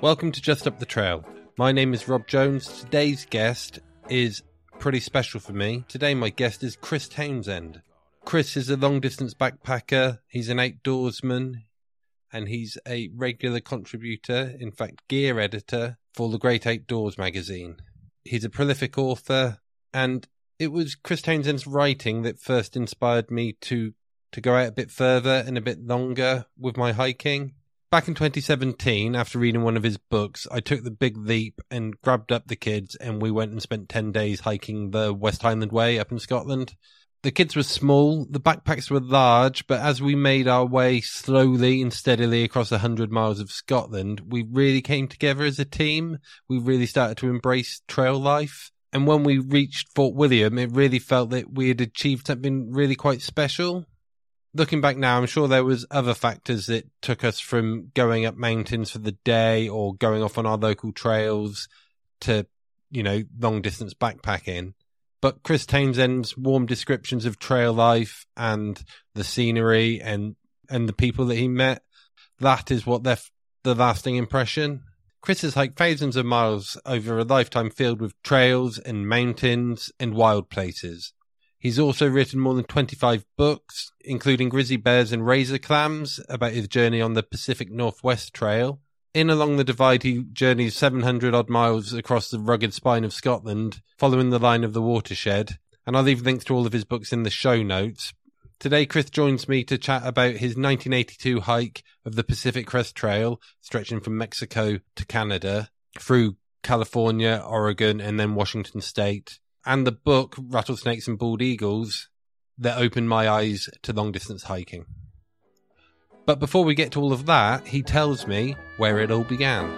Welcome to Just Up the Trail. My name is Rob Jones. Today's guest is pretty special for me. Today, my guest is Chris Townsend. Chris is a long distance backpacker, he's an outdoorsman, and he's a regular contributor, in fact, gear editor for the Great Outdoors magazine. He's a prolific author, and it was Chris Townsend's writing that first inspired me to to go out a bit further and a bit longer with my hiking. Back in 2017, after reading one of his books, I took the big leap and grabbed up the kids and we went and spent 10 days hiking the West Highland Way up in Scotland. The kids were small, the backpacks were large, but as we made our way slowly and steadily across a hundred miles of Scotland, we really came together as a team. We really started to embrace trail life. And when we reached Fort William, it really felt that we had achieved something really quite special looking back now, I'm sure there was other factors that took us from going up mountains for the day or going off on our local trails to, you know, long distance backpacking. But Chris Townsend's warm descriptions of trail life and the scenery and and the people that he met, that is what left the lasting impression. Chris has hiked thousands of miles over a lifetime filled with trails and mountains and wild places. He's also written more than 25 books, including Grizzly Bears and Razor Clams, about his journey on the Pacific Northwest Trail. In Along the Divide, he journeys 700 odd miles across the rugged spine of Scotland, following the line of the watershed. And I'll leave links to all of his books in the show notes. Today, Chris joins me to chat about his 1982 hike of the Pacific Crest Trail, stretching from Mexico to Canada, through California, Oregon, and then Washington State and the book Rattlesnakes and Bald Eagles that opened my eyes to long distance hiking. But before we get to all of that, he tells me where it all began.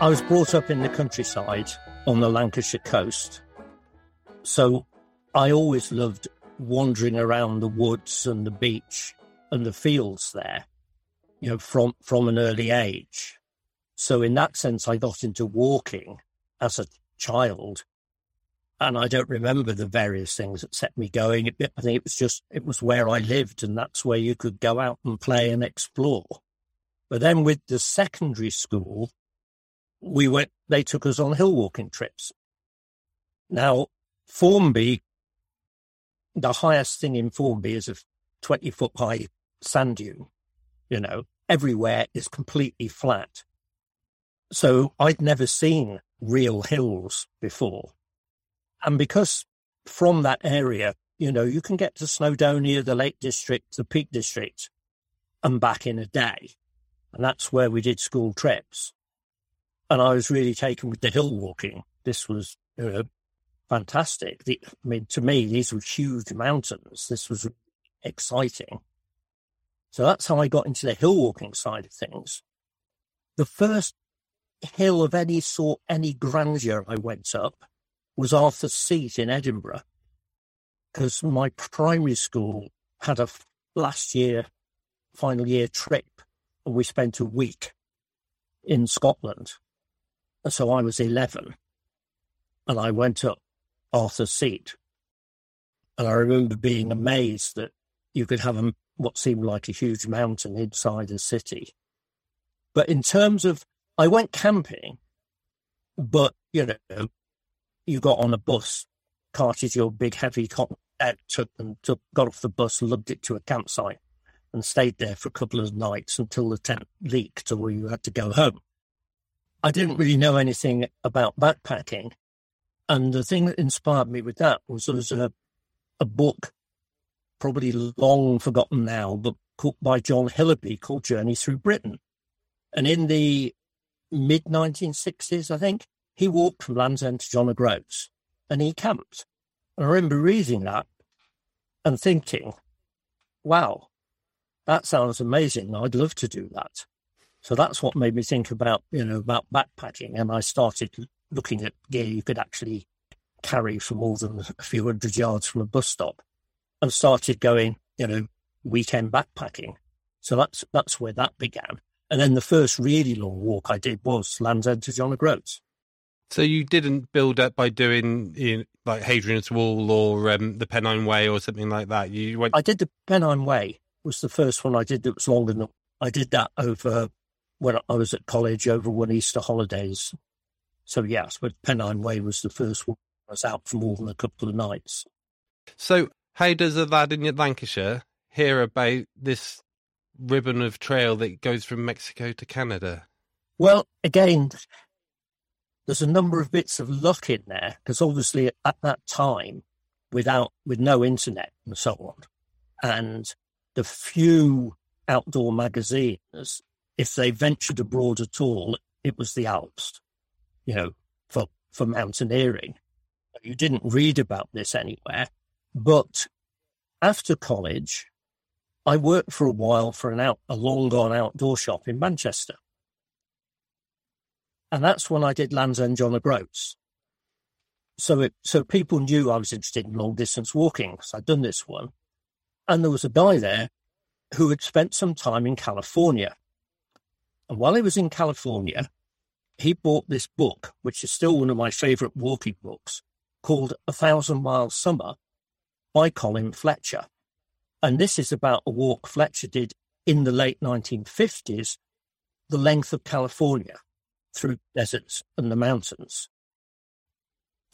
I was brought up in the countryside on the Lancashire coast. So I always loved wandering around the woods and the beach and the fields there you know, from, from an early age. So in that sense, I got into walking as a child. And I don't remember the various things that set me going. I think it was just, it was where I lived and that's where you could go out and play and explore. But then with the secondary school, we went, they took us on hill walking trips. Now, Formby, the highest thing in Formby is a 20 foot high sand dune, you know, everywhere is completely flat. So I'd never seen real hills before. And because from that area, you know, you can get to Snowdonia, the Lake District, the Peak District, and back in a day. And that's where we did school trips. And I was really taken with the hill walking. This was fantastic. The, I mean, to me, these were huge mountains. This was exciting. So that's how I got into the hill walking side of things. The first hill of any sort, any grandeur I went up was Arthur's Seat in Edinburgh because my primary school had a last year, final year trip and we spent a week in Scotland. So I was 11 and I went up Arthur's Seat. And I remember being amazed that you could have a what seemed like a huge mountain inside a city. But in terms of, I went camping, but you know, you got on a bus, carted your big heavy cot out, took and took, got off the bus, lugged it to a campsite, and stayed there for a couple of nights until the tent leaked or you had to go home. I didn't really know anything about backpacking. And the thing that inspired me with that was there was a, a book probably long forgotten now, but by John Hillaby called Journey Through Britain. And in the mid 1960s, I think, he walked from Land's End to John O'Groats and he camped. And I remember reading that and thinking, wow, that sounds amazing. I'd love to do that. So that's what made me think about, you know, about backpacking. And I started looking at gear you could actually carry for more than a few hundred yards from a bus stop and started going, you know, weekend backpacking. So that's that's where that began. And then the first really long walk I did was Land's End to John O'Groats. So you didn't build up by doing you know, like Hadrian's Wall or um, the Pennine Way or something like that. You went. I did the Pennine Way was the first one I did that was longer than I did that over when I was at college over one Easter holidays. So yes, but Pennine Way was the first one I was out for more than a couple of nights. So how does a lad in Lancashire hear about this ribbon of trail that goes from Mexico to Canada? Well, again, there's a number of bits of luck in there because obviously at that time, without with no internet and so on, and the few outdoor magazines, if they ventured abroad at all, it was the Alps, you know, for for mountaineering. You didn't read about this anywhere, but after college, I worked for a while for an out a long gone outdoor shop in Manchester. And that's when I did Land's End John O'Groats. So it, so people knew I was interested in long distance walking because I'd done this one. And there was a guy there who had spent some time in California. And while he was in California, he bought this book, which is still one of my favorite walking books, called A Thousand Mile Summer by Colin Fletcher. And this is about a walk Fletcher did in the late 1950s, the length of California through deserts and the mountains.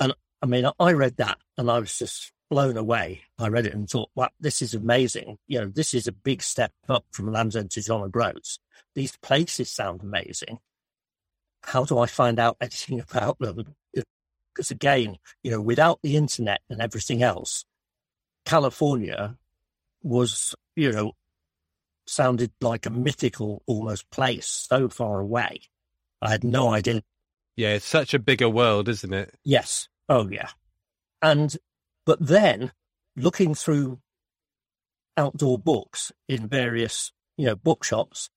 And I mean, I read that and I was just blown away. I read it and thought, wow, this is amazing. You know, this is a big step up from Land's End to John O'Groats. These places sound amazing. How do I find out anything about them? Because again, you know, without the internet and everything else, California was, you know, sounded like a mythical almost place so far away. I had no idea. Yeah, it's such a bigger world, isn't it? Yes. Oh, yeah. And, but then looking through outdoor books in various, you know, bookshops,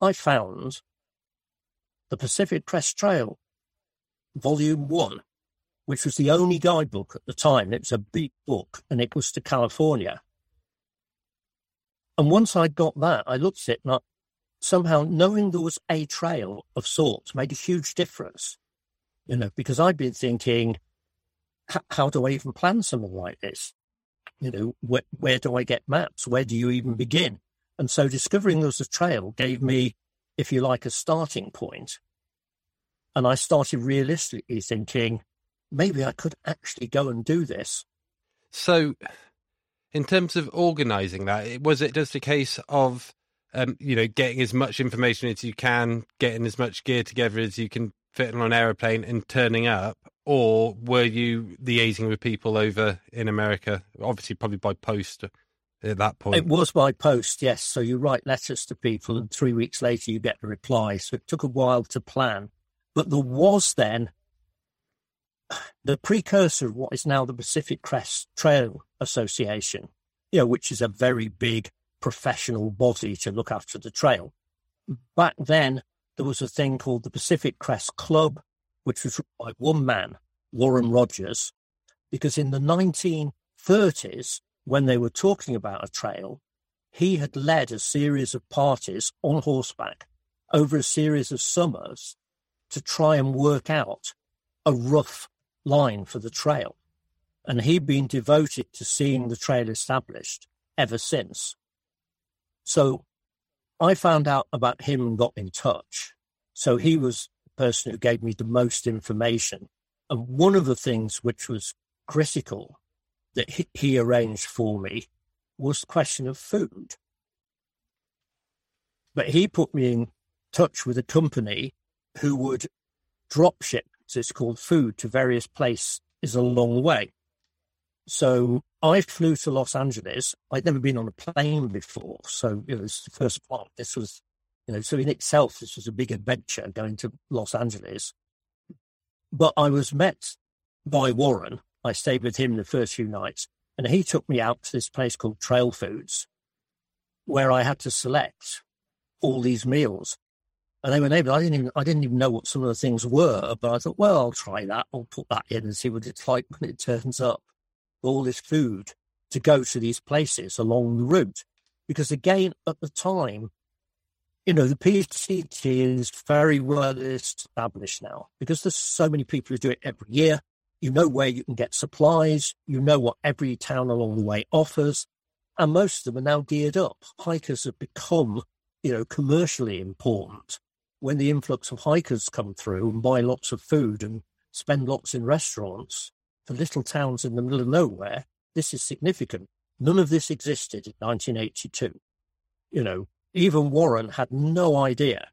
I found the Pacific Crest Trail, Volume One, which was the only guidebook at the time. It was a big book and it was to California. And once I got that, I looked at it and I, somehow knowing there was a trail of sorts made a huge difference. You know, because I'd been thinking, how do I even plan something like this? You know, where, where do I get maps? Where do you even begin? And so discovering there was a trail gave me, if you like, a starting point. And I started realistically thinking, maybe I could actually go and do this. So, in terms of organizing that, was it just a case of um, you know, getting as much information as you can, getting as much gear together as you can fit on an aeroplane and turning up? Or were you liaising with people over in America? Obviously, probably by post at that point. It was by post, yes. So you write letters to people, and three weeks later you get a reply. So it took a while to plan. But there was then the precursor of what is now the Pacific Crest Trail Association, you know, which is a very big professional body to look after the trail. Back then, there was a thing called the Pacific Crest Club, which was by one man, Warren Rogers, because in the 1930s, when they were talking about a trail, he had led a series of parties on horseback over a series of summers to try and work out a rough line for the trail. And he'd been devoted to seeing the trail established ever since. So I found out about him and got in touch. So he was the person who gave me the most information. And one of the things which was critical that he, arranged for me was the question of food. But he put me in touch with a company who would drop ship, as it's called, food to various places is a long way. So I flew to Los Angeles. I'd never been on a plane before. So it was the first part. This was, you know, so in itself, this was a big adventure going to Los Angeles. But I was met by Warren. I stayed with him the first few nights and he took me out to this place called Trail Foods where I had to select all these meals. And they were able, I didn't even, I didn't even know what some of the things were, but I thought, well, I'll try that. I'll put that in and see what it's like when it turns up all this food to go to these places along the route. Because again, at the time, you know, the PCT is very well established now because there's so many people who do it every year. You know where you can get supplies. You know what every town along the way offers. And most of them are now geared up. Hikers have become, you know, commercially important. When the influx of hikers come through and buy lots of food and spend lots in restaurants for little towns in the middle of nowhere, this is significant. None of this existed in 1982. You know, even Warren had no idea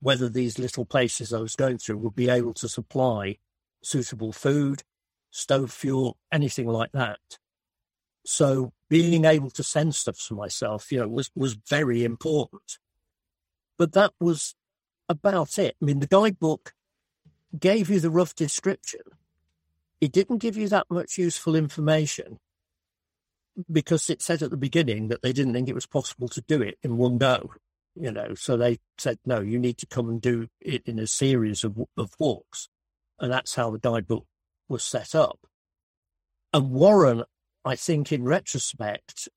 whether these little places I was going through would be able to supply suitable food, stove fuel, anything like that. So being able to send stuff to myself, you know, was, was very important. But that was about it. I mean, the guidebook gave you the rough description. It didn't give you that much useful information because it said at the beginning that they didn't think it was possible to do it in one go, you know. So they said, no, you need to come and do it in a series of, of walks. And that's how the guidebook was set up. And Warren, I think in retrospect,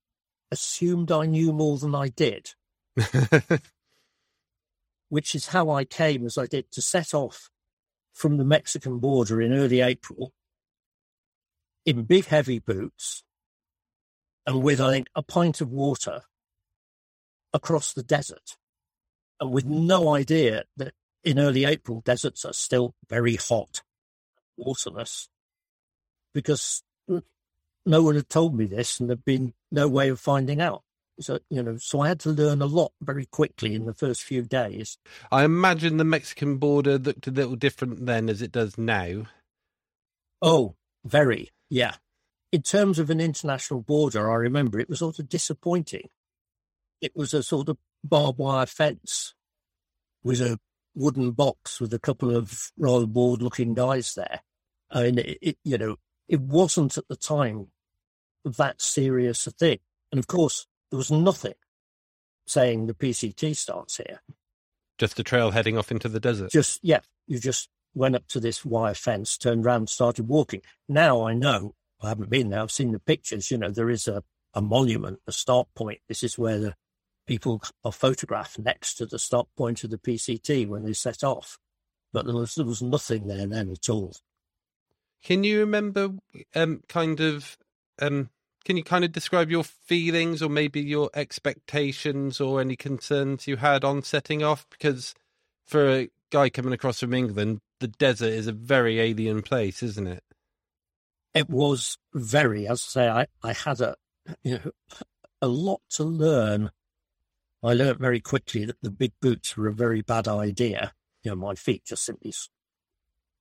assumed I knew more than I did, which is how I came as I did to set off from the Mexican border in early April in big, heavy boots and with, I think, a pint of water across the desert, and with no idea that in early April, deserts are still very hot, waterless, because no one had told me this, and there'd been no way of finding out. So, you know, so I had to learn a lot very quickly in the first few days. I imagine the Mexican border looked a little different then as it does now. Oh, very, yeah in terms of an international border, I remember it was sort of disappointing. It was a sort of barbed wire fence with a wooden box with a couple of rather bored looking guys there. I mean, it, it, you know, it wasn't at the time that serious a thing. And of course, there was nothing saying the PCT starts here. Just a trail heading off into the desert. Just, yeah, you just went up to this wire fence, turned around, started walking. Now I know I haven't been there. I've seen the pictures. You know, there is a, a monument, a start point. This is where the people are photographed next to the start point of the PCT when they set off. But there was, there was nothing there then at all. Can you remember, um, kind of, um, can you kind of describe your feelings or maybe your expectations or any concerns you had on setting off? Because for a guy coming across from England, the desert is a very alien place, isn't it? it was very, as I say, I, I had a, you know, a lot to learn. I learned very quickly that the big boots were a very bad idea. You know, my feet just simply,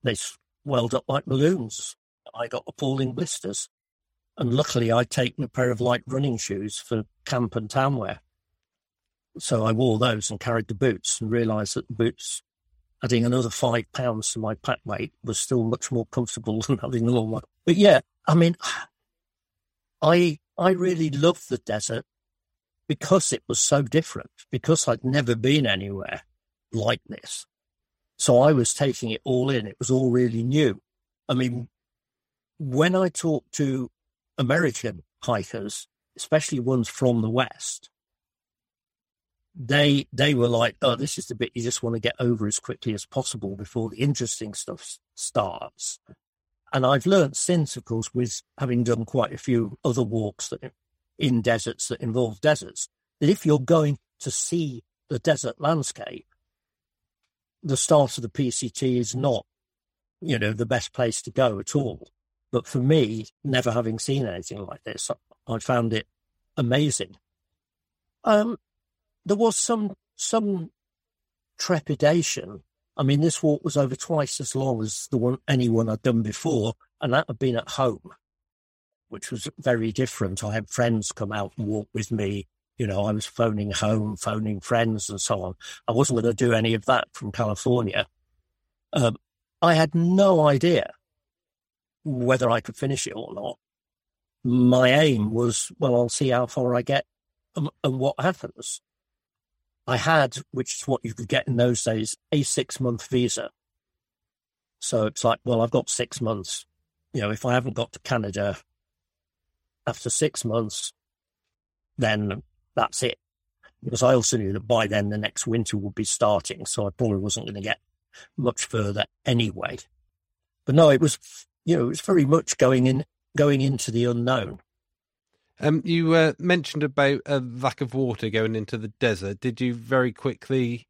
they swelled up like balloons. I got appalling blisters. And luckily I'd taken a pair of light running shoes for camp and town wear. So I wore those and carried the boots and realized that the boots adding another five pounds to my pack weight was still much more comfortable than having the long one. But yeah, I mean, I I really loved the desert because it was so different, because I'd never been anywhere like this. So I was taking it all in. It was all really new. I mean, when I talk to American hikers, especially ones from the West, they they were like, "Oh, this is the bit you just want to get over as quickly as possible before the interesting stuff starts." And I've learned since, of course, with having done quite a few other walks that in deserts that involve deserts, that if you're going to see the desert landscape, the start of the PCT is not, you know, the best place to go at all. But for me, never having seen anything like this, I found it amazing. Um, there was some some trepidation. I mean, this walk was over twice as long as the one anyone I'd done before, and that had been at home, which was very different. I had friends come out and walk with me. You know, I was phoning home, phoning friends, and so on. I wasn't going to do any of that from California. Um, I had no idea whether I could finish it or not. My aim was, well, I'll see how far I get and, and what happens. I had, which is what you could get in those days, a six month visa. So it's like, well, I've got six months. You know, if I haven't got to Canada after six months, then that's it. because I also knew that by then the next winter would be starting, so I probably wasn't going to get much further anyway. But no, it was, you know, it was very much going in, going into the unknown. Um, you uh, mentioned about a lack of water going into the desert. Did you very quickly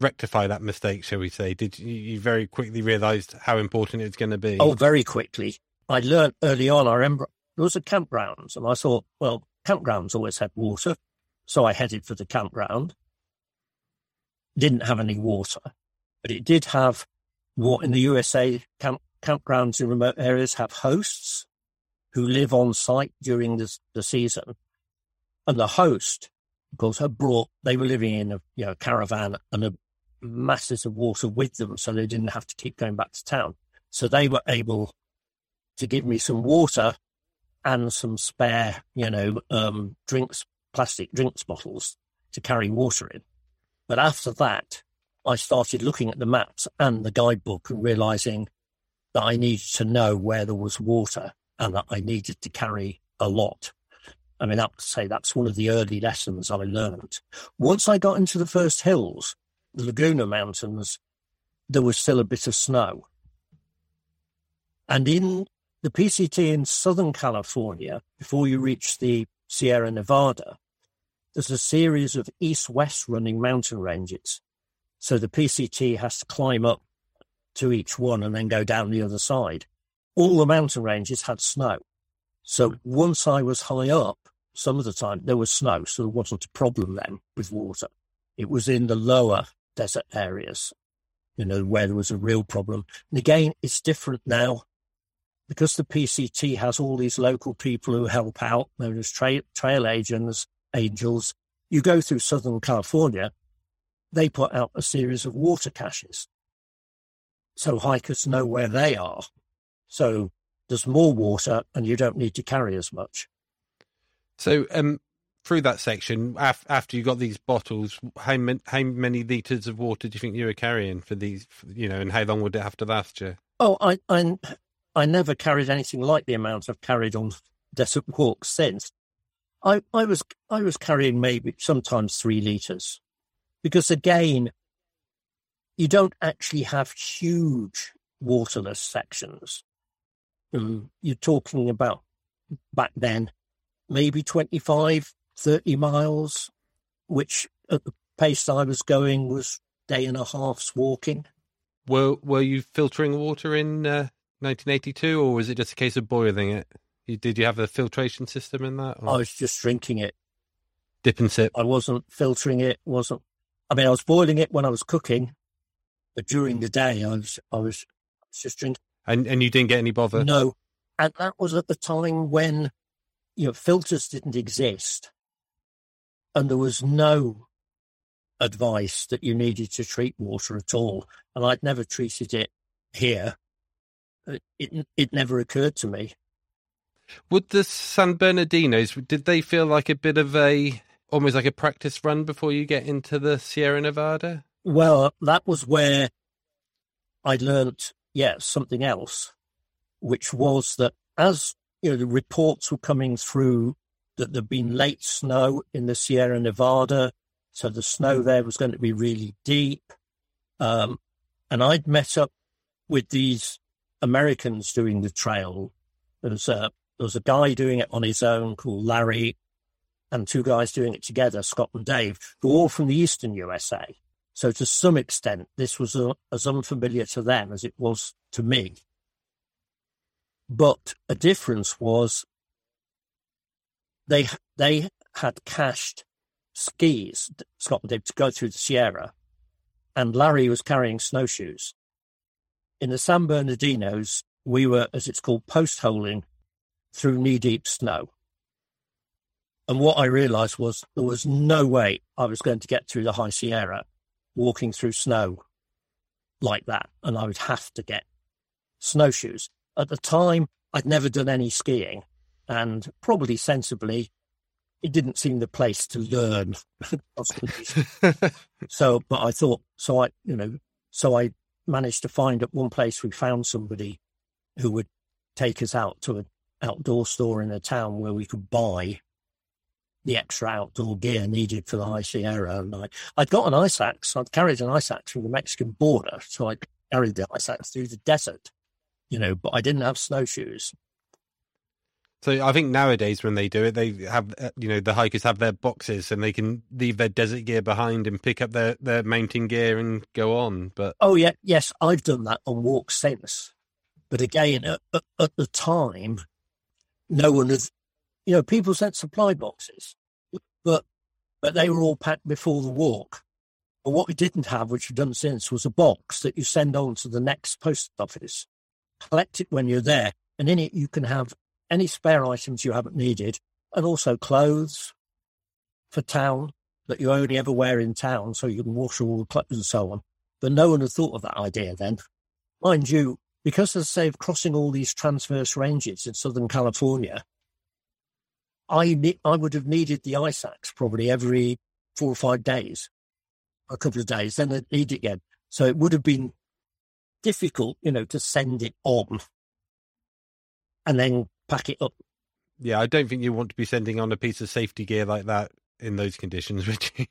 rectify that mistake, shall we say? Did you, you very quickly realised how important it's going to be? Oh, very quickly. I learned early on. I remember there was a campgrounds, and I thought, well, campgrounds always had water, so I headed for the campground. Didn't have any water, but it did have what in the USA camp, campgrounds in remote areas have hosts who live on site during the, the season, and the host, of course, had brought. They were living in a you know caravan and a masses of water with them, so they didn't have to keep going back to town. So they were able to give me some water and some spare, you know, um, drinks, plastic drinks bottles to carry water in. But after that, I started looking at the maps and the guidebook and realizing that I needed to know where there was water and that I needed to carry a lot. I mean, I would say that's one of the early lessons I learned. Once I got into the first hills, the Laguna Mountains, there was still a bit of snow. And in the PCT in Southern California, before you reach the Sierra Nevada, there's a series of east west running mountain ranges. So the PCT has to climb up to each one and then go down the other side. All the mountain ranges had snow. So hmm. once I was high up, some of the time there was snow, so there wasn't a problem then with water. It was in the lower desert areas, you know, where there was a real problem. And again, it's different now because the PCT has all these local people who help out, known as tra- trail agents, angels. You go through Southern California, they put out a series of water caches. So hikers know where they are. So there's more water and you don't need to carry as much. So, um, through that section, af- after you got these bottles, how, man- how many liters of water do you think you were carrying for these, you know, and how long would it have to last you? Oh, I, I, I never carried anything like the amount I've carried on desert walks since. I, I was, I was carrying maybe sometimes three liters because again, you don't actually have huge waterless sections. Um, you're talking about back then, maybe 25, 30 miles, which at the pace I was going was day and a half's walking. Were Were you filtering water in uh, 1982, or was it just a case of boiling it? You, did you have a filtration system in that? Or I was just drinking it. dip and sip. I wasn't filtering it. wasn't. I mean, I was boiling it when I was cooking, but during the day, I was I was just drinking. And and you didn't get any bother. No, and that was at the time when you know filters didn't exist, and there was no advice that you needed to treat water at all. And I'd never treated it here. It it, it never occurred to me. Would the San Bernardinos did they feel like a bit of a almost like a practice run before you get into the Sierra Nevada? Well, that was where I learnt, yeah, something else, which was that as you know, the reports were coming through that there'd been late snow in the Sierra Nevada, so the snow there was going to be really deep. Um, and I'd met up with these Americans doing the trail. There was a there was a guy doing it on his own called Larry, and two guys doing it together, Scott and Dave, who are all from the eastern USA. So to some extent, this was as unfamiliar to them as it was to me. But a difference was they they had cached skis, Scott and Dave, to go through the Sierra, and Larry was carrying snowshoes. In the San Bernardinos, we were, as it's called, post holing through knee deep snow. And what I realized was there was no way I was going to get through the High Sierra walking through snow like that. And I would have to get snowshoes. At the time, I'd never done any skiing and probably sensibly, it didn't seem the place to learn. so, but I thought, so I, you know, so I managed to find at one place we found somebody who would take us out to an outdoor store in a town where we could buy the extra outdoor gear needed for the High Sierra. And I, I'd got an ice axe. I'd carried an ice axe from the Mexican border. So I carried the ice axe through the desert, you know, but I didn't have snowshoes. So I think nowadays when they do it, they have uh, you know the hikers have their boxes and they can leave their desert gear behind and pick up their their mountain gear and go on. But Oh, yeah, yes, I've done that on walks since. But again, at, at, at the time, no one had, you know, people sent supply boxes, but but they were all packed before the walk. But what we didn't have, which we've done since, was a box that you send on to the next post office. Collect it when you're there, and in it you can have any spare items you haven't needed, and also clothes for town that you only ever wear in town, so you can wash all the clothes and so on. But no one had thought of that idea then. Mind you, because as I say, of crossing all these transverse ranges in Southern California, I ne- I would have needed the ice axe probably every four or five days, a couple of days, then I'd need it again. So it would have been difficult, you know, to send it on and then pack it up. yeah, I don't think you want to be sending on a piece of safety gear like that in those conditions, would you?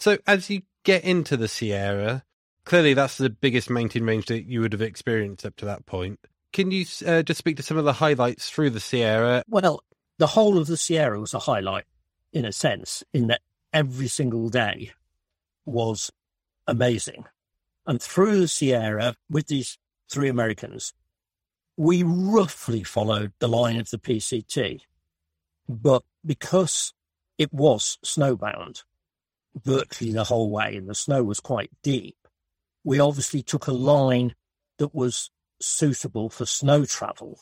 So as you get into the Sierra, clearly that's the biggest mountain range that you would have experienced up to that point. Can you uh, just speak to some of the highlights through the Sierra? Well, the whole of the Sierra was a highlight in a sense, in that every single day was amazing. And through the Sierra, with these three Americans, we roughly followed the line of the PCT. But because it was snowbound virtually the whole way and the snow was quite deep, we obviously took a line that was suitable for snow travel,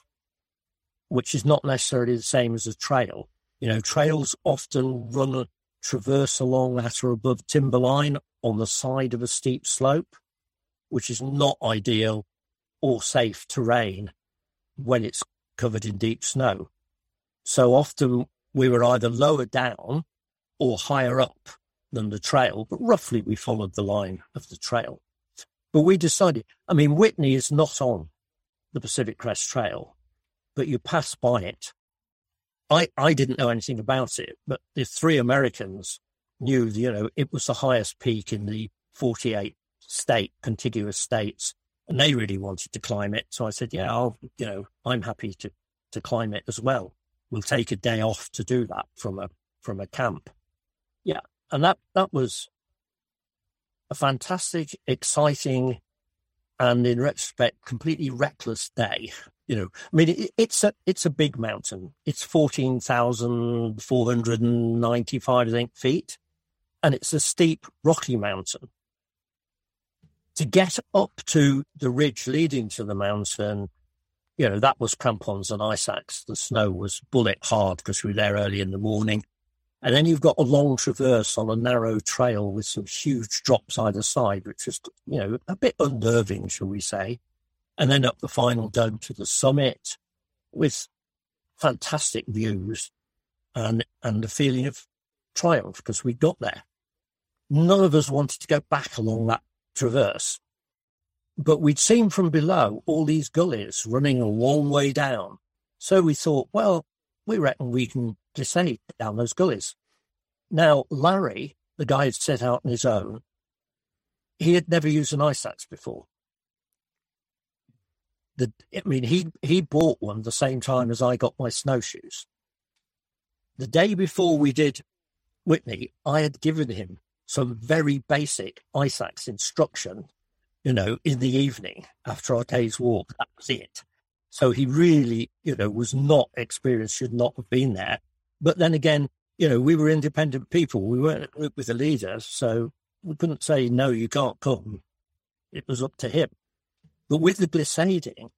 which is not necessarily the same as a trail. You know, trails often run traverse along at or above timberline on the side of a steep slope, which is not ideal or safe terrain when it's covered in deep snow. So often we were either lower down or higher up than the trail, but roughly we followed the line of the trail. But we decided, I mean, Whitney is not on the Pacific Crest Trail, but you pass by it. I, I didn't know anything about it, but the three Americans knew, you know, it was the highest peak in the 48 state, contiguous states, and they really wanted to climb it. So I said, yeah, I'll, you know, I'm happy to, to climb it as well. We'll take a day off to do that from a, from a camp. Yeah. And that, that was a fantastic, exciting, and in retrospect, completely reckless day. You know, I mean, it, it's a it's a big mountain. It's fourteen thousand four hundred and ninety five, I think, feet, and it's a steep, rocky mountain. To get up to the ridge leading to the mountain, you know, that was crampons and ice axe. The snow was bullet hard because we were there early in the morning. And then you've got a long traverse on a narrow trail with some huge drops either side, which is, you know, a bit unnerving, shall we say. And then up the final dome to the summit with fantastic views and, and a feeling of triumph because we got there. None of us wanted to go back along that traverse, but we'd seen from below all these gullies running a long way down. So we thought, well, we reckon we can descend down those gullies. Now, Larry, the guy had set out on his own, he had never used an ice axe before. The, I mean, he, he bought one the same time as I got my snowshoes. The day before we did Whitney, I had given him some very basic ice axe instruction, you know, in the evening after our day's walk. That was it. So he really, you know, was not experienced, should not have been there. But then again, you know, we were independent people. We weren't with a leader. So we couldn't say, no, you can't come. It was up to him. But with the glissading,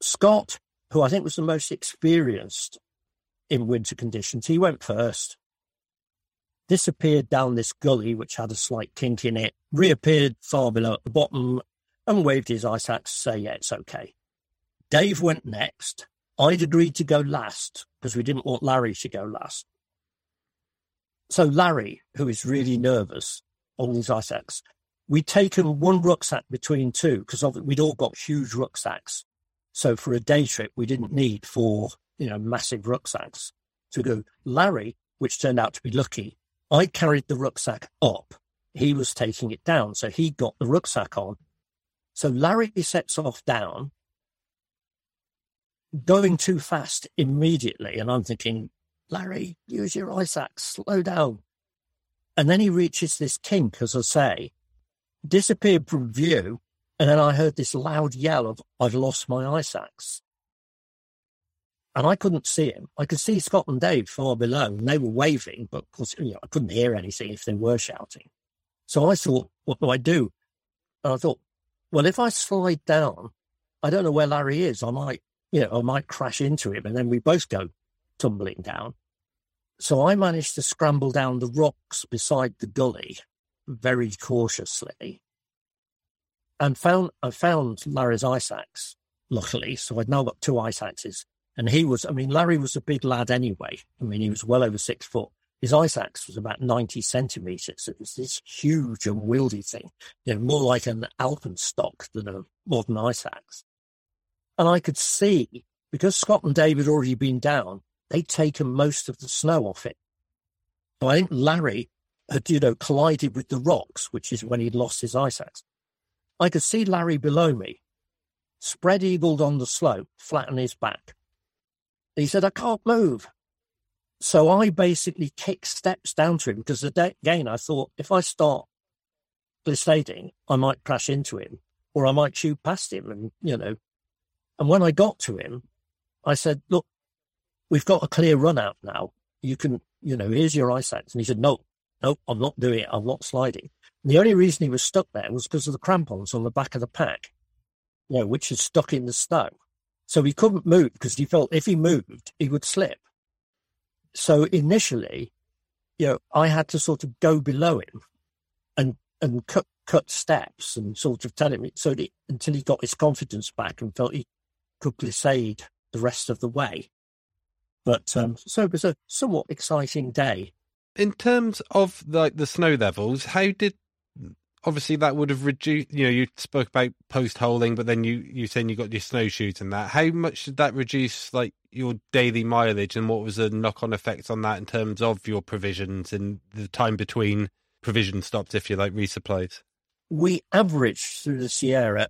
Scott, who I think was the most experienced in winter conditions, he went first, disappeared down this gully, which had a slight kink in it, reappeared far below at the bottom, and waved his ice axe to say, yeah, it's okay. Dave went next. I'd agreed to go last because we didn't want Larry to go last. So Larry, who is really nervous on his ice axe, we'd taken one rucksack between two because we'd all got huge rucksacks. So for a day trip, we didn't need four, you know, massive rucksacks. to go. Larry, which turned out to be lucky, I carried the rucksack up. He was taking it down, so he got the rucksack on. So Larry sets off down, going too fast immediately, and I'm thinking, Larry, use your ice axe, slow down. And then he reaches this kink, as I say, disappeared from view, and then I heard this loud yell of, I've lost my ice axe. And I couldn't see him. I could see Scott and Dave far below, and they were waving, but of course, you know, I couldn't hear anything if they were shouting. So I thought, what do I do? And I thought, well, if I slide down, I don't know where Larry is. I might, you know, I might crash into him, and then we both go tumbling down. So I managed to scramble down the rocks beside the gully very cautiously and found I found Larry's ice axe, luckily. So I'd now got two ice axes. And he was, I mean, Larry was a big lad anyway. I mean, he was well over six foot. His ice axe was about 90 centimeters. It was this huge and wieldy thing, you know, more like an alpenstock than a modern ice axe. And I could see, because Scott and Dave had already been down, they'd taken most of the snow off it. So I think Larry had, you know, collided with the rocks, which is when he'd lost his ice axe. I could see Larry below me, spread eagled on the slope, flat on his back. He said, I can't move. So I basically kicked steps down to him because again, I thought if I start glissading, I might crash into him or I might shoot past him. And, you know, and when I got to him, I said, look, we've got a clear run out now. You can, you know, here's your ice axe. And he said, no, no, I'm not doing it. I'm not sliding. And the only reason he was stuck there was because of the crampons on the back of the pack, you know, which is stuck in the snow. So he couldn't move because he felt if he moved, he would slip. So initially, you know, I had to sort of go below him and and cut cut steps and sort of tell him so that until he got his confidence back and felt he could glissade the rest of the way. But um, so it was a somewhat exciting day. In terms of like the snow levels, how did obviously that would have reduced you know you spoke about post holing but then you you saying you got your snowshoes and that. How much did that reduce like your daily mileage and what was the knock on effect on that in terms of your provisions and the time between provision stops if you like resupplies? We averaged through the sierra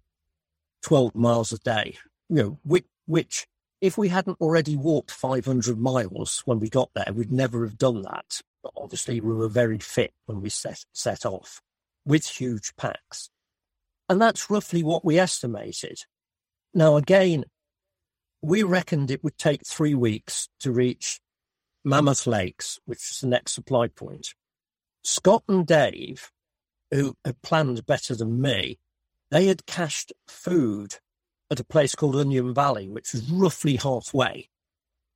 12 miles a day you know which, which if we hadn't already walked 500 miles when we got there we'd never have done that but obviously we were very fit when we set set off with huge packs. And that's roughly what we estimated. Now, again, we reckoned it would take three weeks to reach Mammoth Lakes, which is the next supply point. Scott and Dave, who had planned better than me, they had cached food at a place called Onion Valley, which was roughly halfway.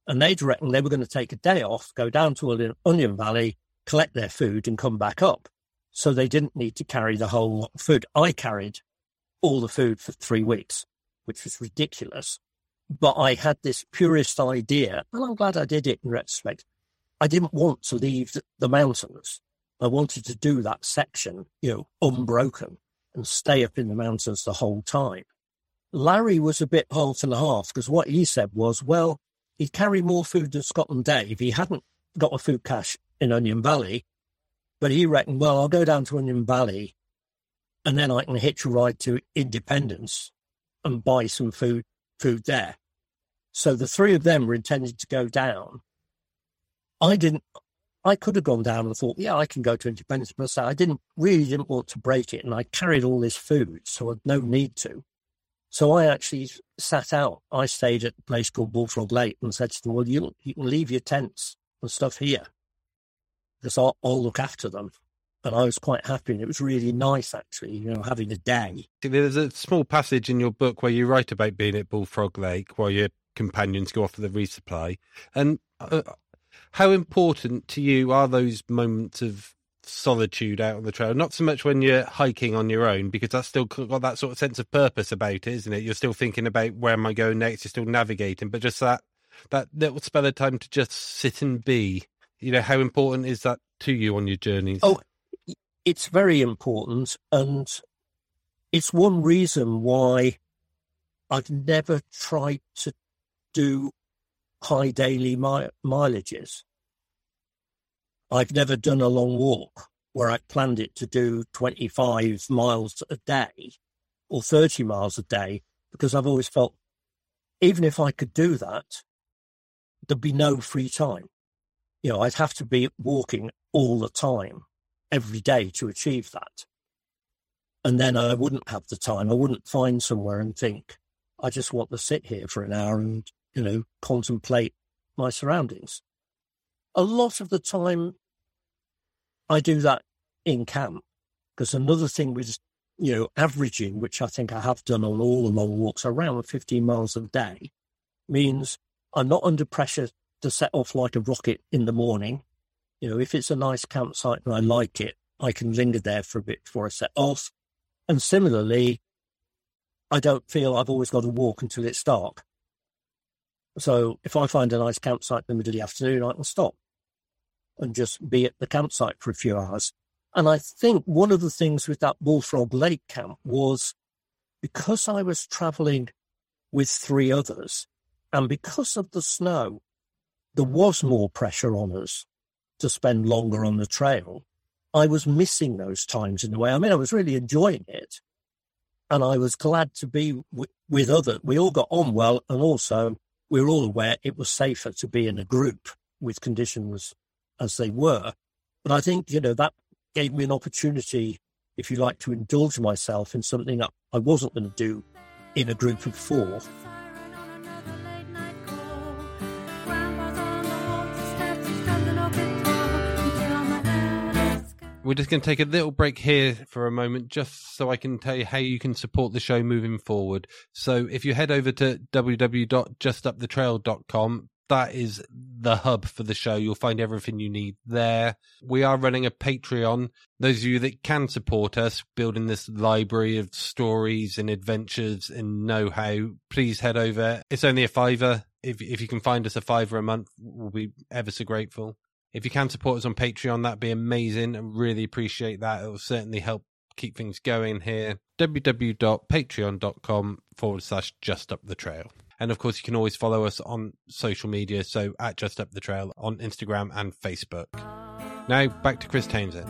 And they'd reckoned they were going to take a day off, go down to Onion Valley, collect their food, and come back up so they didn't need to carry the whole food. I carried all the food for three weeks, which was ridiculous. But I had this purist idea, and I'm glad I did it in retrospect. I didn't want to leave the mountains. I wanted to do that section, you know, unbroken and stay up in the mountains the whole time. Larry was a bit half and half because what he said was, well, he'd carry more food than Scott and Dave. He hadn't got a food cache in Onion Valley. But he reckoned, well, I'll go down to Onion Valley and then I can hitch a ride to Independence and buy some food food there. So the three of them were intended to go down. I didn't I could have gone down and thought, yeah, I can go to Independence, but I didn't really didn't want to break it, and I carried all this food, so I'd no need to. So I actually sat out. I stayed at a place called Bullfrog Lake and said to them, well, you, you can leave your tents and stuff here because I'll, I'll look after them. And I was quite happy, and it was really nice, actually, you know, having a day. There's a small passage in your book where you write about being at Bullfrog Lake while your companions go off for the resupply. And uh, how important to you are those moments of solitude out on the trail? Not so much when you're hiking on your own, because that's still got that sort of sense of purpose about it, isn't it? You're still thinking about where am I going next. You're still navigating, but just that that little spell of time to just sit and be you know, how important is that to you on your journeys? Oh, it's very important. And it's one reason why I've never tried to do high daily mi- mileages. I've never done a long walk where I planned it to do 25 miles a day or 30 miles a day because I've always felt even if I could do that, there'd be no free time. You know, I'd have to be walking all the time, every day to achieve that. And then I wouldn't have the time. I wouldn't find somewhere and think, I just want to sit here for an hour and, you know, contemplate my surroundings. A lot of the time, I do that in camp because another thing with, you know, averaging, which I think I have done on all the long walks, around 15 miles a day, means I'm not under pressure to set off like a rocket in the morning. You know, if it's a nice campsite and I like it, I can linger there for a bit before I set off. And similarly, I don't feel I've always got to walk until it's dark. So if I find a nice campsite in the middle of the afternoon, I can stop and just be at the campsite for a few hours. And I think one of the things with that Bullfrog Lake camp was because I was traveling with three others, and because of the snow, there was more pressure on us to spend longer on the trail. I was missing those times in a way. I mean, I was really enjoying it. And I was glad to be w- with others. We all got on well. And also, we were all aware it was safer to be in a group with conditions as they were. But I think, you know, that gave me an opportunity, if you like, to indulge myself in something that I wasn't going to do in a group of four. We're just going to take a little break here for a moment, just so I can tell you how you can support the show moving forward. So if you head over to www.justupthetrail.com, that is the hub for the show. You'll find everything you need there. We are running a Patreon. Those of you that can support us building this library of stories and adventures and know how, please head over. It's only a fiver. If, if you can find us a fiver a month, we'll be ever so grateful. If you can support us on Patreon, that'd be amazing. I really appreciate that. It will certainly help keep things going here. www.patreon.com forward slash just up the trail. And of course, you can always follow us on social media. So at just up the trail on Instagram and Facebook. Now back to Chris Townsend.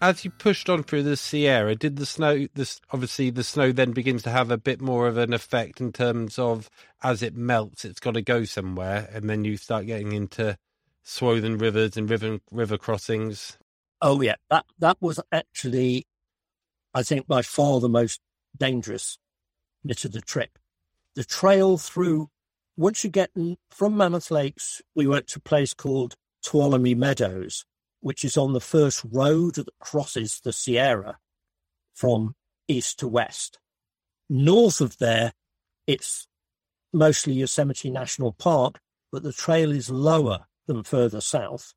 as you pushed on through the Sierra, did the snow? This obviously the snow then begins to have a bit more of an effect in terms of as it melts, it's got to go somewhere, and then you start getting into swollen rivers and river river crossings. Oh yeah, that that was actually, I think, by far the most dangerous bit of the trip. The trail through. Once you get from Mammoth Lakes, we went to a place called Tuolumne Meadows, which is on the first road that crosses the Sierra from east to west. North of there, it's mostly Yosemite National Park, but the trail is lower than further south.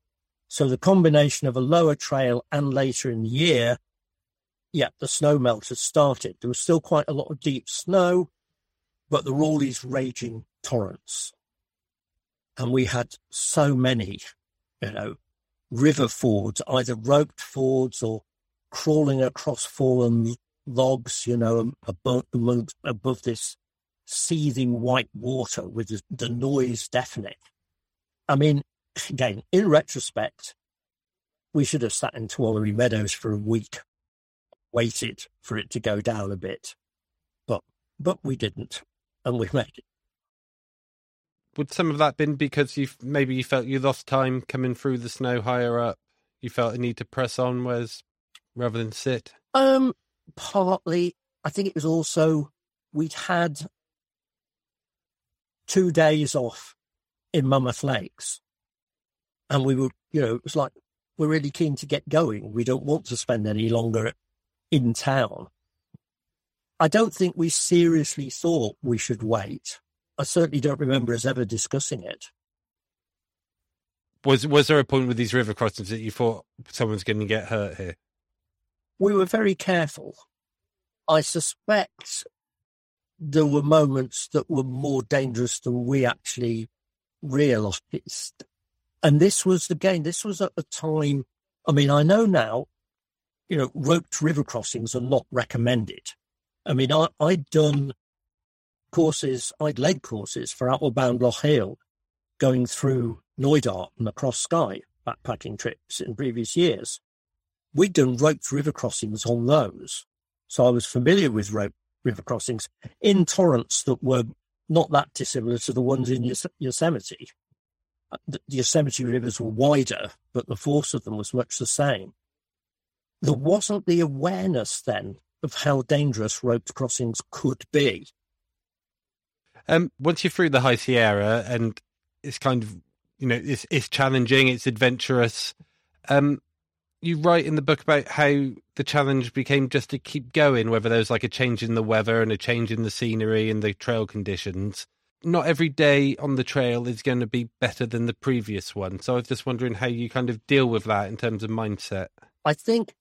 So the combination of a lower trail and later in the year, yeah, the snow melt has started. There was still quite a lot of deep snow, but there were all these raging torrents. And we had so many, you know, river fords, either roped fords or crawling across fallen logs, you know, above, above this seething white water with the, the noise deafening. I mean, again, in retrospect, we should have sat in Tuolumne Meadows for a week, waited for it to go down a bit, but but we didn't, and we made it would some of that been because you maybe you felt you lost time coming through the snow higher up? You felt a need to press on, whereas rather than sit. Um, partly. I think it was also we'd had two days off in Mammoth Lakes, and we were, you know, it was like we're really keen to get going. We don't want to spend any longer in town. I don't think we seriously thought we should wait I certainly don't remember us ever discussing it. Was was there a point with these river crossings that you thought someone's going to get hurt here? We were very careful. I suspect there were moments that were more dangerous than we actually realised. And this was again, this was at a time. I mean, I know now you know, roped river crossings are not recommended. I mean, I, I'd done courses, I'd led courses for Outward Bound Loch Eil going through Knoydart and across Skye backpacking trips in previous years. We'd done roped river crossings on those. So I was familiar with rope river crossings in torrents that were not that dissimilar to the ones in Yos- Yosemite. The Yosemite rivers were wider, but the force of them was much the same. There wasn't the awareness then of how dangerous roped crossings could be. Um, once you're through the High Sierra and it's kind of, you know, it's it's challenging, it's adventurous. Um, you write in the book about how the challenge became just to keep going, whether there was like a change in the weather and a change in the scenery and the trail conditions. Not every day on the trail is going to be better than the previous one. So I was just wondering how you kind of deal with that in terms of mindset. I think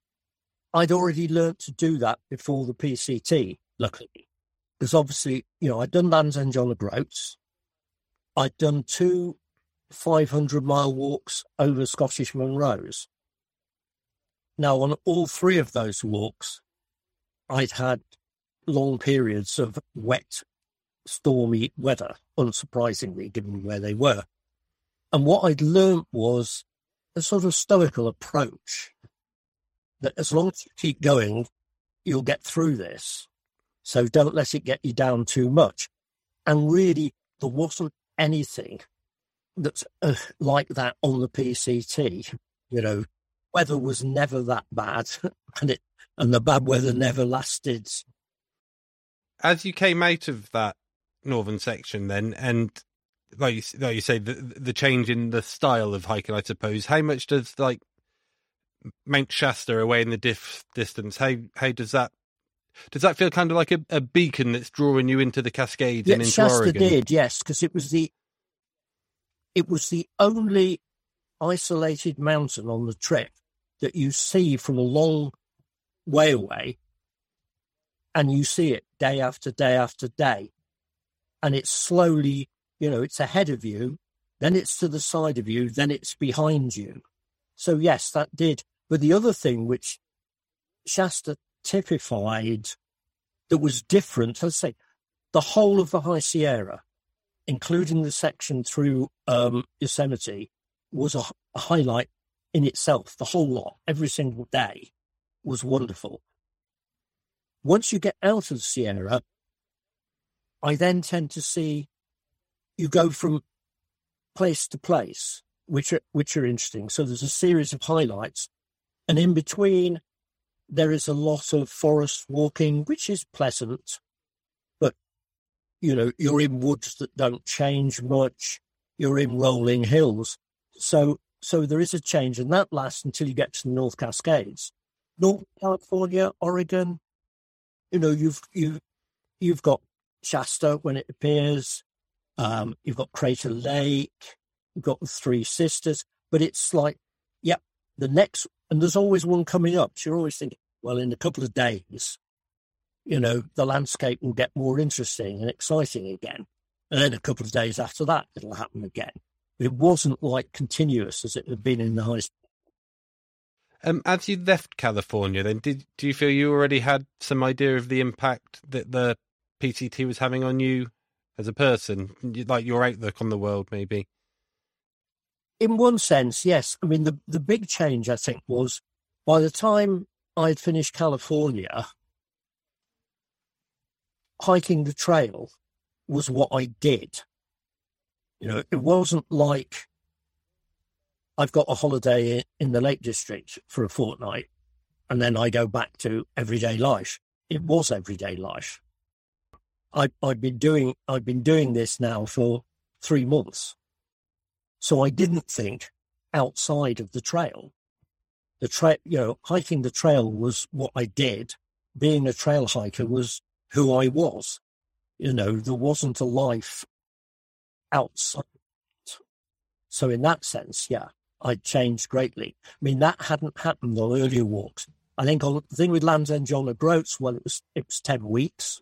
I'd already learnt to do that before the PCT, luckily. Because obviously, you know, I'd done Land's End on the Groats. I'd done two 500 mile walks over Scottish Munros. Now, on all three of those walks, I'd had long periods of wet, stormy weather, unsurprisingly, given where they were. And what I'd learnt was a sort of stoical approach that as long as you keep going, you'll get through this. So don't let it get you down too much. And really, there wasn't anything that's uh, like that on the PCT. You know, weather was never that bad, and it and the bad weather never lasted. As you came out of that northern section, then, and like you, like you say, the the change in the style of hiking, I suppose. How much does like Mount Shasta away in the diff distance? How how does that does that feel kind of like a, a beacon that's drawing you into the Cascades and into Shasta Oregon? did, yes, because it was the it was the only isolated mountain on the trip that you see from a long way away, and you see it day after day after day, and it's slowly, you know, it's ahead of you, then it's to the side of you, then it's behind you. So yes, that did. But the other thing which Shasta typified that was different, let's say, the whole of the High Sierra, including the section through um, Yosemite, was a, a highlight in itself. The whole lot, every single day, was wonderful. Once you get out of the Sierra, I then tend to see you go from place to place, which are which are interesting. So there's a series of highlights, and in between there is a lot of forest walking, which is pleasant, but you know you're in woods that don't change much. You're in rolling hills, so so there is a change, and that lasts until you get to the North Cascades, North California, Oregon. You know you've you you've got Shasta when it appears. Um, you've got Crater Lake. You've got the Three Sisters, but it's like, yep, the next, and there's always one coming up. So you're always thinking, well, in a couple of days, you know, the landscape will get more interesting and exciting again. And then a couple of days after that, it'll happen again. It wasn't like continuous as it had been in the high. Um, as you left California, then did do you feel you already had some idea of the impact that the PCT was having on you as a person, like your outlook on the world, maybe? In one sense, yes. I mean, the, the big change, I think, was by the time I'd finished California, hiking the trail was what I did. You know, it wasn't like I've got a holiday in, in the Lake District for a fortnight and then I go back to everyday life. It was everyday life. I, I've been doing I've been doing this now for three months, so I didn't think outside of the trail. The trail, you know, hiking the trail was what I did. Being a trail hiker was who I was. You know, there wasn't a life outside. So in that sense, yeah, I changed greatly. I mean, that hadn't happened on earlier walks. I think on the thing with Land's End John O'Groats, well, it was it was ten weeks,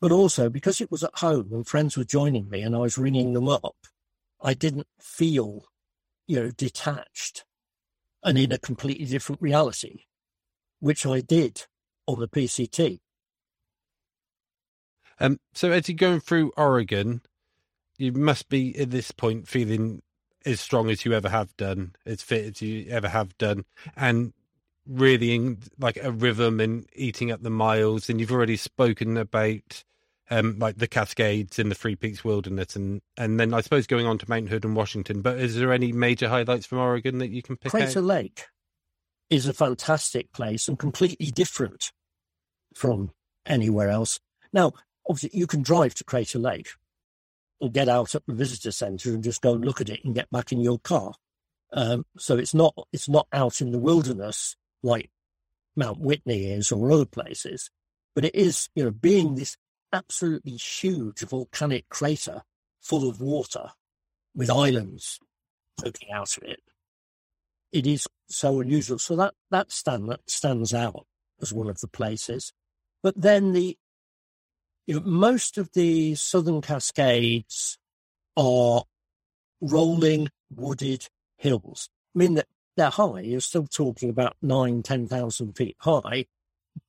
but also because it was at home and friends were joining me and I was ringing them up, I didn't feel, you know, detached and in a completely different reality. which I did on the PCT. Um, so as you're going through Oregon, you must be at this point feeling as strong as you ever have done, as fit as you ever have done, and really in like a rhythm and eating up the miles. And you've already spoken about um, like the Cascades and the Three Peaks Wilderness, and and then I suppose going on to Mount Hood and Washington. But is there any major highlights from Oregon that you can pick Crater out? Lake is a fantastic place and completely different from anywhere else. Now, obviously, you can drive to Crater Lake or get out at the visitor centre and just go and look at it and get back in your car. Um, so it's not it's not out in the wilderness like Mount Whitney is or other places, but it is you know being this absolutely huge volcanic crater full of water with islands poking out of it. It is so unusual. So that that stand that stands out as one of the places. But then the you know, most of the southern Cascades are rolling wooded hills. I mean that they're high. You're still talking about nine, ten thousand feet high,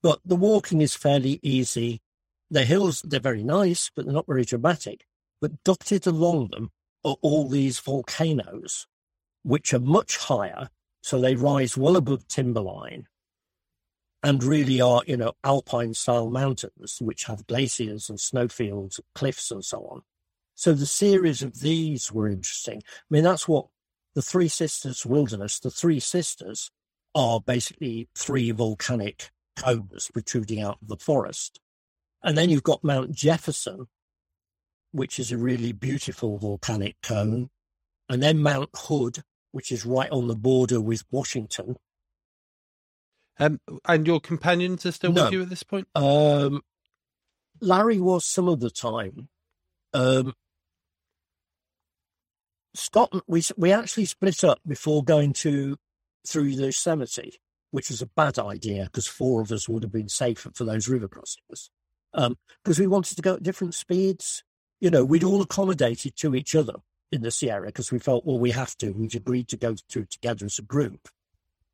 but the walking is fairly easy. The hills they're very nice, but they're not very dramatic. But dotted along them are all these volcanoes, which are much higher, so they rise well above timberline and really are, you know, alpine style mountains, which have glaciers and snowfields, cliffs and so on. So the series of these were interesting. I mean, that's what the Three Sisters Wilderness, the Three Sisters are basically three volcanic cones protruding out of the forest. And then you've got Mount Jefferson, which is a really beautiful volcanic cone. And then Mount Hood, which is right on the border with Washington. Um, and your companions are still No. with you at this point? Um, Larry was some of the time. Um, Scott, we we actually split up before going to through the Yosemite, which was a bad idea because four of us would have been safer for those river crossings. Because we wanted to go at different speeds. You know, we'd all accommodated to each other in the Sierra because we felt, well, we have to. We'd agreed to go through together as a group.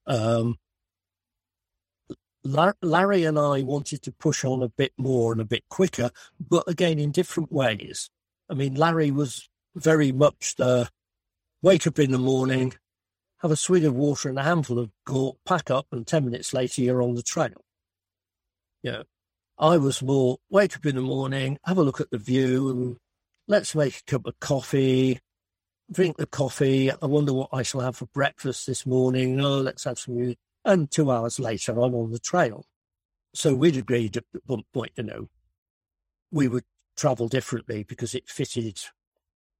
Um, Larry and I wanted to push on a bit more and a bit quicker, but again in different ways. I mean, Larry was very much the wake up in the morning, have a swig of water and a handful of gorp, pack up, and 10 minutes later you're on the trail. Yeah. I was more wake up in the morning, have a look at the view, and let's make a cup of coffee, drink the coffee. I wonder what I shall have for breakfast this morning. Oh, let's have some music. And two hours later, I'm on the trail. So we'd agreed at one point, you know, we would travel differently because it fitted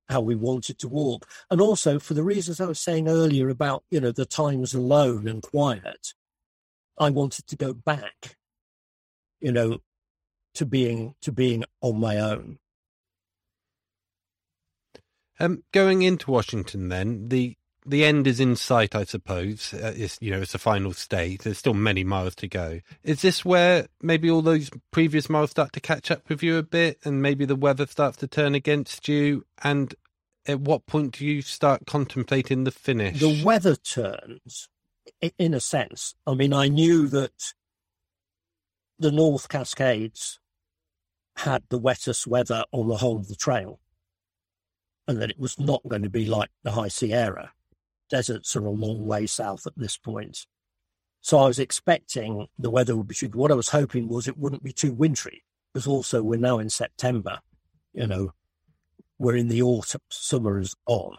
how we wanted to walk. And also for the reasons I was saying earlier about, you know, the times alone and quiet, I wanted to go back, you know, to being to being on my own. Um, going into Washington, then the the end is in sight, I suppose. Uh, it's you know it's a final state. There's still many miles to go. Is this where maybe all those previous miles start to catch up with you a bit, and maybe the weather starts to turn against you? And at what point do you start contemplating the finish? The weather turns, in a sense. I mean, I knew that the North Cascades had the wettest weather on the whole of the trail, and that it was not going to be like the High Sierra. Deserts are a long way south at this point. So I was expecting the weather would be. What I was hoping was it wouldn't be too wintry, because also we're now in September, you know, we're in the autumn, summer is on.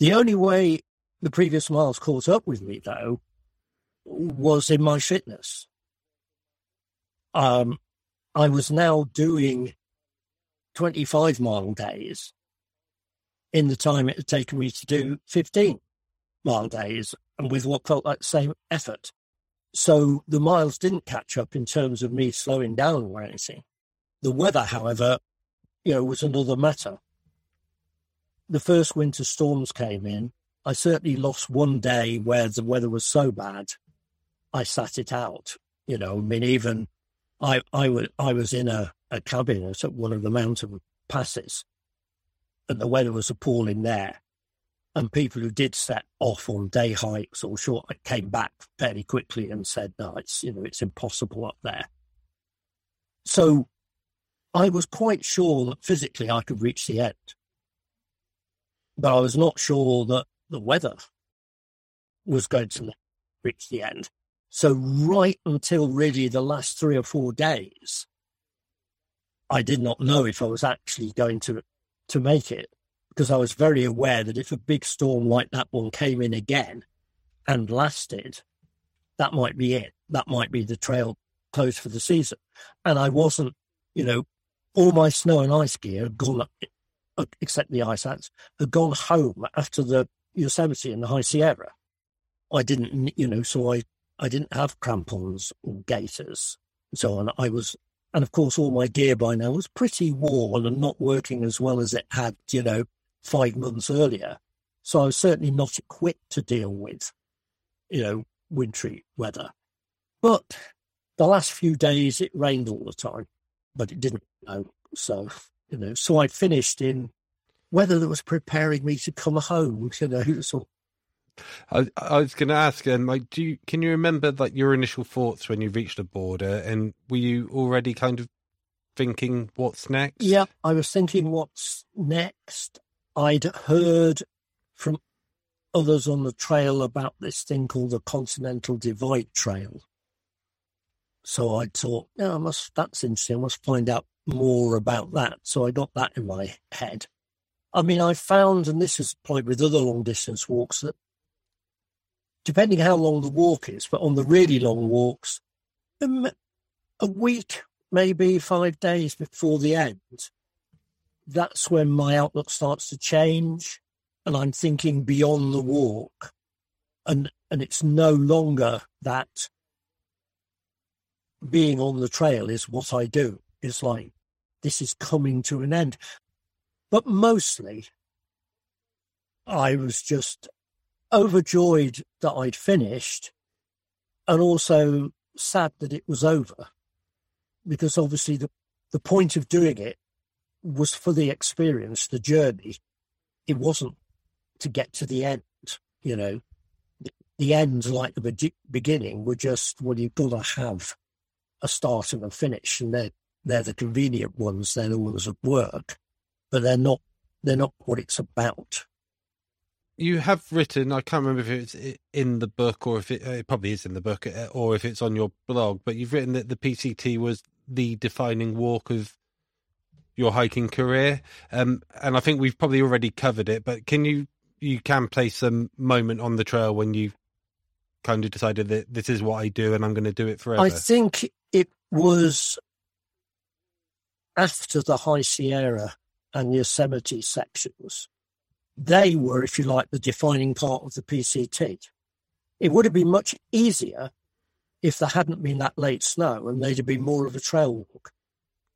The only way the previous miles caught up with me, though, was in my fitness. Um, I was now doing 25 mile days in the time it had taken me to do 15 mile days and with what felt like the same effort. So the miles didn't catch up in terms of me slowing down or anything. The weather, however, you know, was another matter. The first winter storms came in. I certainly lost one day where the weather was so bad, I sat it out. You know, I mean, even I, I, was, I was in a, a cabin at one of the mountain passes, and the weather was appalling there. And people who did set off on day hikes or short came back fairly quickly and said, no, it's, you know, it's impossible up there. So I was quite sure that physically I could reach the end. But I was not sure that the weather was going to reach the end. So right until really the last three or four days, I did not know if I was actually going to to make it because I was very aware that if a big storm like that one came in again and lasted, that might be it. That might be the trail closed for the season. And I wasn't, you know, all my snow and ice gear had gone, uh, except the ice axe, had gone home after the Yosemite and the High Sierra. I didn't, you know, so I, I didn't have crampons or gaiters and so on. I was, and of course, all my gear by now was pretty worn and not working as well as it had, you know, five months earlier. So I was certainly not equipped to deal with, you know, wintry weather. But the last few days it rained all the time, but it didn't know. So, you know, so I finished in weather that was preparing me to come home, you know, so I, I was going to ask, um, like, do you can you remember like your initial thoughts when you reached the border, and were you already kind of thinking what's next? Yeah, I was thinking what's next. I'd heard from others on the trail about this thing called the Continental Divide Trail. So I thought, yeah, I must, that's interesting. I must find out more about that. So I got that in my head. I mean, I found, and this is probably with other long distance walks, that depending how long the walk is, but on the really long walks, a week, maybe five days before the end, that's when my outlook starts to change and I'm thinking beyond the walk. And, and it's no longer that being on the trail is what I do. It's like, this is coming to an end. But mostly, I was just overjoyed that I'd finished and also sad that it was over because obviously the, the point of doing it was for the experience, the journey. It wasn't to get to the end, you know. The, ends, like the beginning, were just, well, you've got to have a start and a finish, and they're, they're the convenient ones, they're the ones that work, but they're not, they're not what it's about. You have written, I can't remember if it's in the book or if it, it probably is in the book uh, or if it's on your blog, but you've written that the PCT was the defining walk of your hiking career. Um, and I think we've probably already covered it, but can you you can place a moment on the trail when you kind of decided that this is what I do and I'm going to do it forever? I think it was after the High Sierra and Yosemite sections. They were, if you like, the defining part of the PCT. It would have been much easier if there hadn't been that late snow and they'd have been more of a trail walk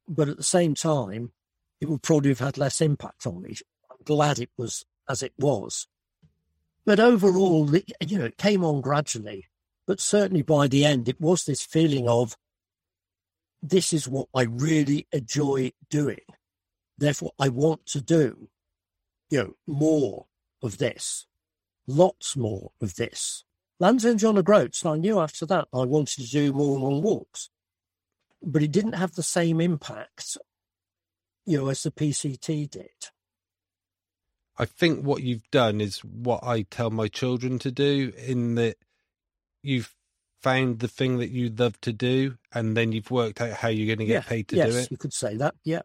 but at the same time, it would probably have had less impact on me. I'm glad it was as it was. But overall, you know, it came on gradually. But certainly by the end, it was this feeling of this is what I really enjoy doing. Therefore, I want to do, you know, more of this, lots more of this. Land's End John O'Groats, and I knew after that I wanted to do more long walks but it didn't have the same impact, you know, as the PCT did. I think what you've done is what I tell my children to do in that you've found the thing that you love to do and then you've worked out how you're going to get yeah, paid to yes, do it. You could say that, yeah.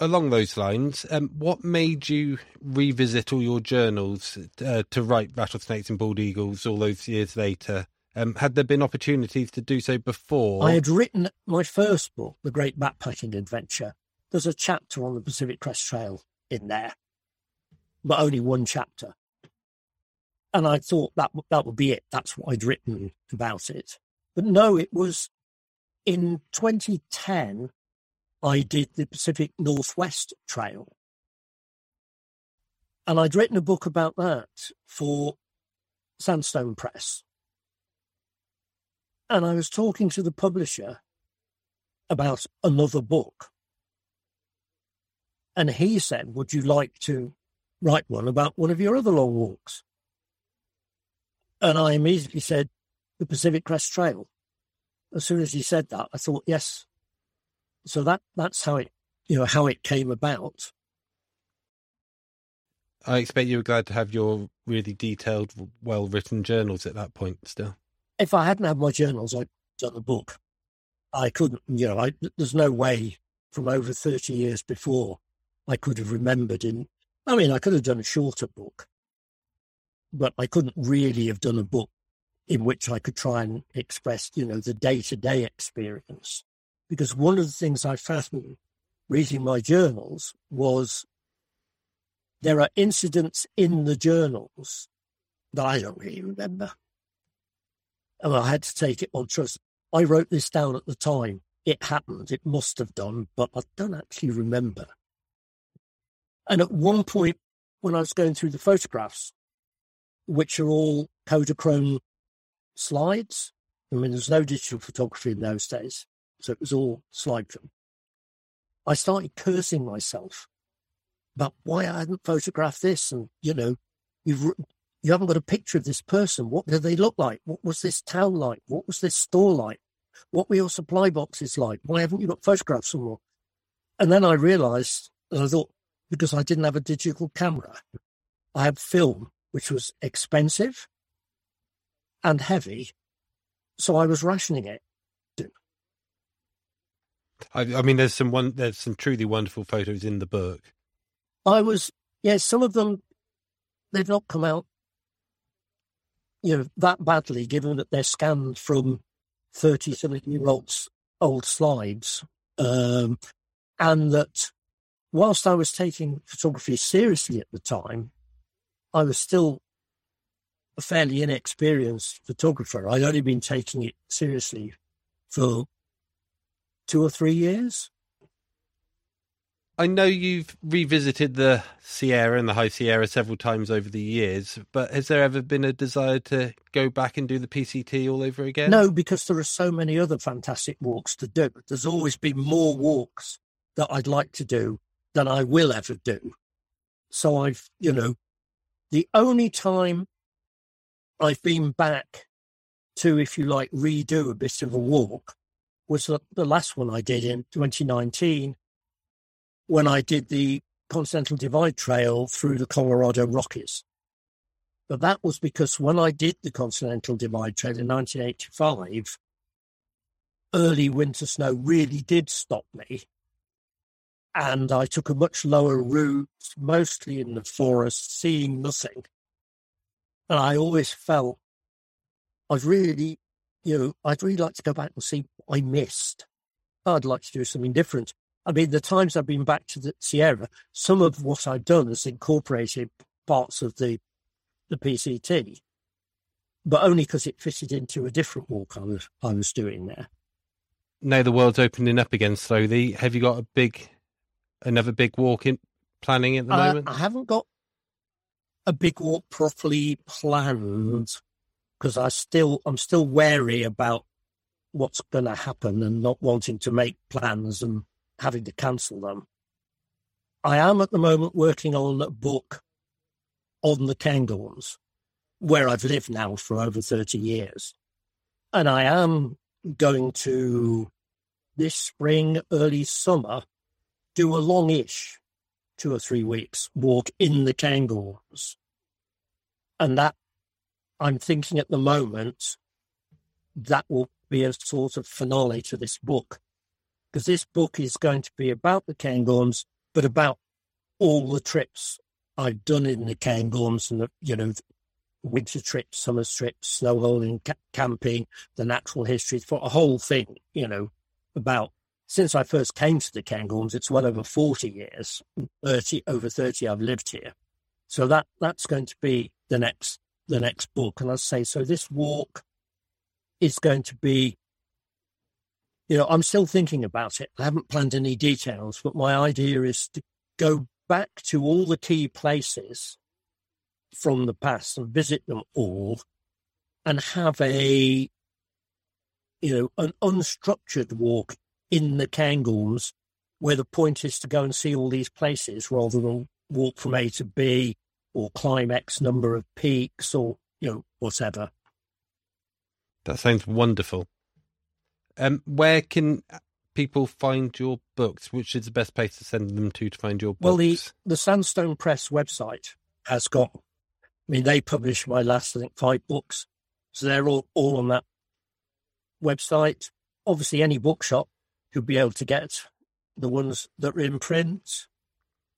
Along those lines, um, what made you revisit all your journals uh, to write Rattlesnakes and Bald Eagles all those years later? Um, had there been opportunities to do so before? I had written my first book, The Great Backpacking Adventure. There's a chapter on the Pacific Crest Trail in there, but only one chapter. And I thought that that would be it. That's what I'd written about it. But no, it was in 2010. I did the Pacific Northwest Trail, and I'd written a book about that for Sandstone Press and I was talking to the publisher about another book. And he said, Would you like to write one about one of your other long walks. And I immediately said, the Pacific Crest Trail. As soon as he said that, I thought, yes. So that that's how it, you know, how it came about. I expect you were glad to have your really detailed, well written journals at that point still. If I hadn't had my journals, I'd done a book. I couldn't, you know, I, there's no way from over 30 years before I could have remembered in, I mean, I could have done a shorter book, but I couldn't really have done a book in which I could try and express, you know, the day to day experience. Because one of the things I found reading my journals was there are incidents in the journals that I don't really remember. And I had to take it on trust. I wrote this down at the time. It happened. It must have done, but I don't actually remember. And at one point, when I was going through the photographs, which are all Kodachrome slides. I mean, there's no digital photography in those days, so it was all slide film. I started cursing myself about why I hadn't photographed this, and you know, you've you haven't got a picture of this person. What did they look like? What was this town like? What was this store like? What were your supply boxes like? Why haven't you got photographs of them? And then I realised, and I thought, because I didn't have a digital camera, I had film, which was expensive and heavy. So I was rationing it. I, I mean, there's some one, there's some truly wonderful photos in the book. I was, yes, yeah, some of them, they've not come out, you know, that badly, given that they're scanned from 30 something year olds, old slides. Um, and that whilst I was taking photography seriously at the time, I was still a fairly inexperienced photographer. I'd only been taking it seriously for two or three years. I know you've revisited the Sierra and the High Sierra several times over the years, but has there ever been a desire to go back and do the PCT all over again? No, because there are so many other fantastic walks to do. There's always been more walks that I'd like to do than I will ever do. So I've, you know, the only time I've been back to, if you like, redo a bit of a walk was the, last one I did in 2019 when I did the Continental Divide Trail through the Colorado Rockies. But that was because when I did the Continental Divide Trail in 1985, early winter snow really did stop me. And I took a much lower route, mostly in the forest, seeing nothing. And I always felt I'd really, you know, I'd really like to go back and see what I missed. I'd like to do something different. I mean, the times I've been back to the Sierra, some of what I've done has incorporated parts of the the PCT, but only because it fitted into a different walk I was I was doing there. Now the world's opening up again slowly. Have you got a big, another big walk in planning at the I, moment? I haven't got a big walk properly planned because I still I'm still wary about what's going to happen and not wanting to make plans and having to cancel them. I am at the moment working on a book on the Cairngorms, where I've lived now for over 30 years. And I am going to this spring, early summer, do a longish two or three weeks walk in the Cairngorms. And that, I'm thinking at the moment, that will be a sort of finale to this book. Because this book is going to be about the Cairngorms, but about all the trips I've done in the Cairngorms and, the, you know, winter trips, summer trips, snowmobiling, ca- camping, the natural history, for a whole thing, you know, about since I first came to the Cairngorms, it's well over 40 years, 30, over 30 I've lived here. So that, that's going to be the next, the next book. And I say, so this walk is going to be, you know, I'm still thinking about it. I haven't planned any details, but my idea is to go back to all the key places from the past and visit them all and have a, you know, an unstructured walk in the Cairngorms, where the point is to go and see all these places rather than walk from A to B or climb X number of peaks or, you know, whatever. That sounds wonderful. Um, where can people find your books? Which is the best place to send them to to find your books? Well, the, the Sandstone Press website has got, I mean, they published my last, I think, five books. So they're all, all on that website. Obviously, any bookshop you'll be able to get the ones that are in print.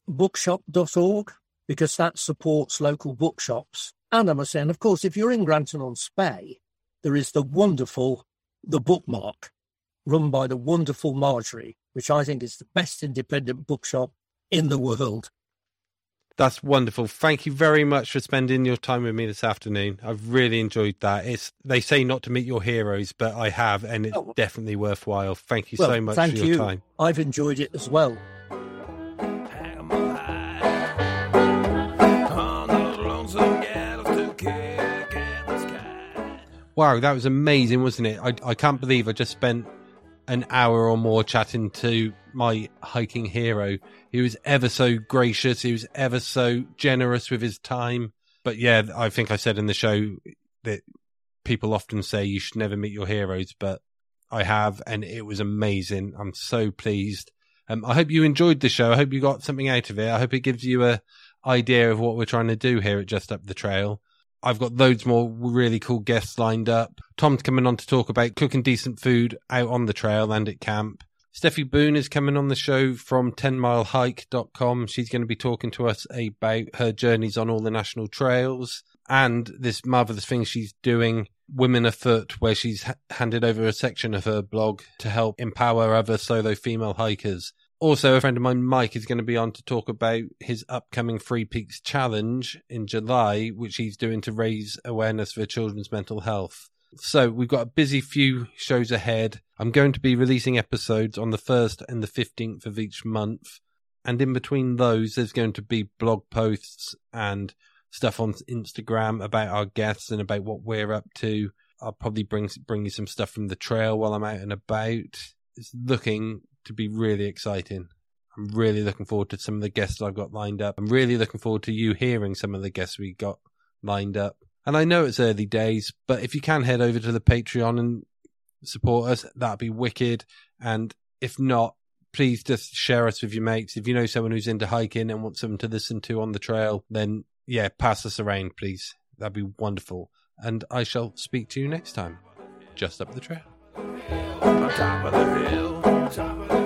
Bookshop.org, because that supports local bookshops. And I must say, and of course, if you're in Grantown on Spey, there is the wonderful The Bookmark, run by the wonderful Marjorie, which I think is the best independent bookshop in the world. That's wonderful. Thank you very much for spending your time with me this afternoon. I've really enjoyed that. It's they say not to meet your heroes, but I have, and it's Oh. definitely worthwhile. Thank you well, so much thank for your you. time. I've enjoyed it as well. Wow, that was amazing, wasn't it? I, I can't believe I just spent an hour or more chatting to my hiking hero. He was ever so gracious. He was ever so generous with his time. But yeah, I think I said in the show that people often say you should never meet your heroes, but I have, and it was amazing. I'm so pleased. Um, I hope you enjoyed the show. I hope you got something out of it. I hope it gives you a idea of what we're trying to do here at Just Up the Trail. I've got loads more really cool guests lined up. Tom's coming on to talk about cooking decent food out on the trail and at camp. Steffi Boone is coming on the show from 10milehike.com. She's going to be talking to us about her journeys on all the national trails and this marvelous thing she's doing, Women Afoot, where she's handed over a section of her blog to help empower other solo female hikers. Also, a friend of mine, Mike, is going to be on to talk about his upcoming Three Peaks Challenge in July, which he's doing to raise awareness for children's mental health. So we've got a busy few shows ahead. I'm going to be releasing episodes on the 1st and the 15th of each month. And in between those, there's going to be blog posts and stuff on Instagram about our guests and about what we're up to. I'll probably bring bring you some stuff from the trail while I'm out and about. It's looking to be really exciting. I'm really looking forward to some of the guests I've got lined up. I'm really looking forward to you hearing some of the guests we got lined up. And I know it's early days, but if you can head over to the Patreon and support us, that'd be wicked. And if not, please just share us with your mates. If you know someone who's into hiking and wants someone to listen to on the trail, then yeah, pass us around, please. That'd be wonderful. And I shall speak to you next time. Just up the trail. On top of the hill, On top of the